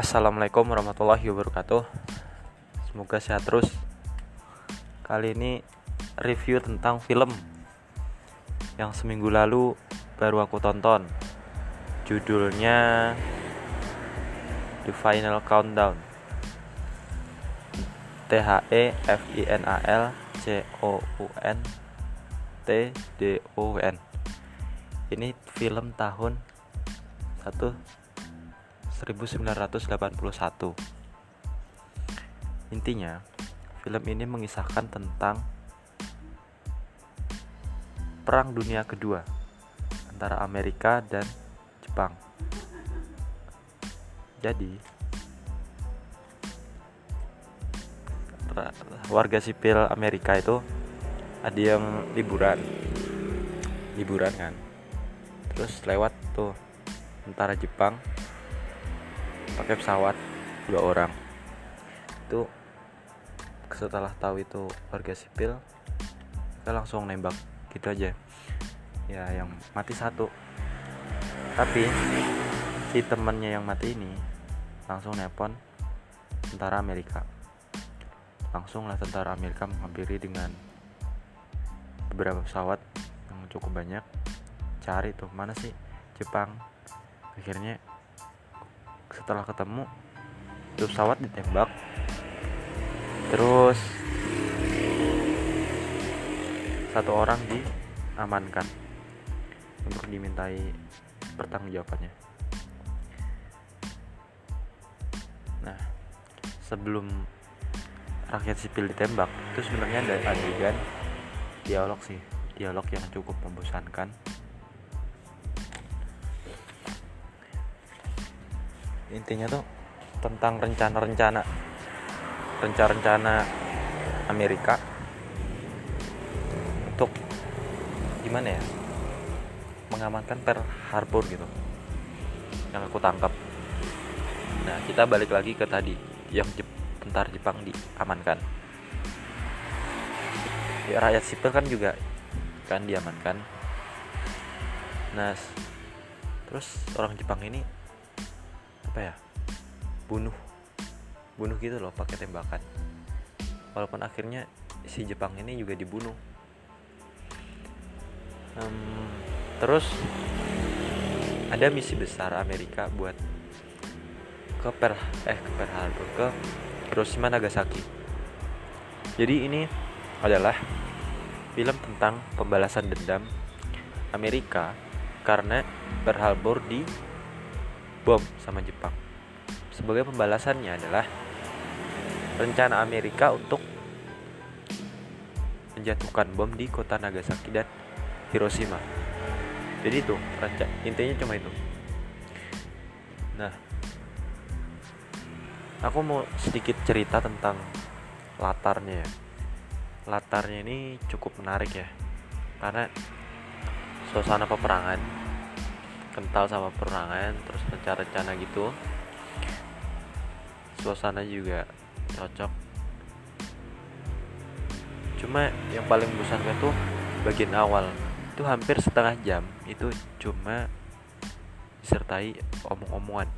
Assalamualaikum warahmatullahi wabarakatuh. Semoga sehat terus. Kali ini review tentang film Yang seminggu lalu baru aku tonton. Judulnya The Final Countdown. T H E F I N A L C O U N T D O N. Ini film tahun 1 1981. Intinya, film ini mengisahkan tentang Perang Dunia Kedua antara Amerika dan Jepang. Jadi, warga sipil Amerika itu ada yang liburan, liburan kan, terus lewat tuh tentara Jepang pakai pesawat dua orang. Itu setelah tahu itu warga sipil kita langsung nembak gitu aja. Ya yang mati satu. Tapi si temannya yang mati ini langsung nepon tentara Amerika. Langsung lah tentara Amerika menghampiri dengan beberapa pesawat yang cukup banyak. Cari tuh mana sih? Jepang. Akhirnya setelah ketemu itu pesawat ditembak. Terus satu orang diamankan untuk dimintai pertanggungjawabannya. Nah sebelum rakyat sipil ditembak itu sebenarnya ada adegan dialog sih dialog yang cukup membosankan intinya tuh tentang rencana-rencana rencana-rencana Amerika untuk gimana ya mengamankan Pearl Harbor gitu yang aku tangkap. Nah kita balik lagi ke tadi yang Jep, tentara Jepang diamankan. Ya, rakyat sipil kan juga kan diamankan. Nah terus orang Jepang ini apa ya bunuh bunuh gitu loh pakai tembakan. Walaupun akhirnya si Jepang ini juga dibunuh. Um, terus ada misi besar Amerika buat ke per eh ke Pearl Harbor ke Hiroshima Nagasaki. Jadi ini adalah film tentang pembalasan dendam Amerika karena Pearl Harbor di bom sama Jepang. Sebagai pembalasannya adalah rencana Amerika untuk menjatuhkan bom di kota Nagasaki dan Hiroshima. Jadi itu rencana intinya cuma itu. Nah, aku mau sedikit cerita tentang latarnya ya. Latarnya ini cukup menarik ya, karena suasana peperangan kental sama perangan terus rencana-rencana gitu. Suasana juga cocok. Cuma yang paling bosankan tuh bagian awal. Itu hampir setengah jam itu cuma disertai omong-omongan.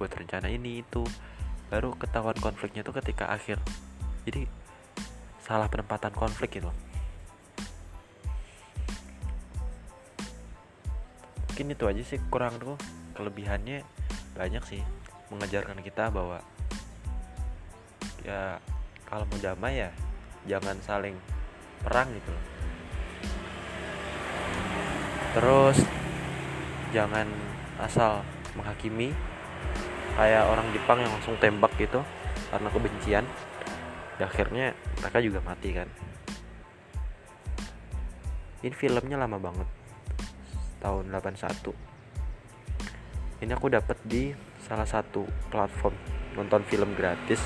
Buat rencana ini itu baru ketahuan konfliknya tuh ketika akhir. Jadi salah penempatan konflik gitu mungkin itu aja sih kurang tuh. Kelebihannya banyak sih mengajarkan kita bahwa ya kalau mau damai ya jangan saling perang gitu terus jangan asal menghakimi kayak orang Jepang yang langsung tembak gitu karena kebencian. Ya akhirnya mereka juga mati kan. Ini filmnya lama banget tahun 81 ini aku dapat di salah satu platform nonton film gratis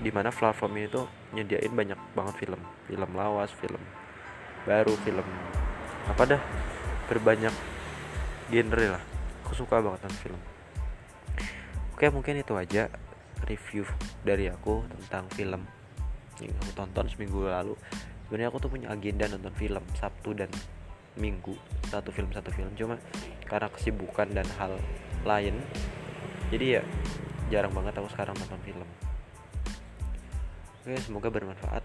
di mana platform ini tuh nyediain banyak banget film. Film lawas film baru film apa dah berbanyak genre lah. Aku suka banget nonton film. Oke mungkin itu aja review dari aku tentang film yang aku tonton seminggu lalu. Sebenarnya aku tuh punya agenda nonton film Sabtu dan minggu satu film satu film. Cuma karena kesibukan dan hal lain jadi ya jarang banget aku sekarang nonton film. Oke semoga bermanfaat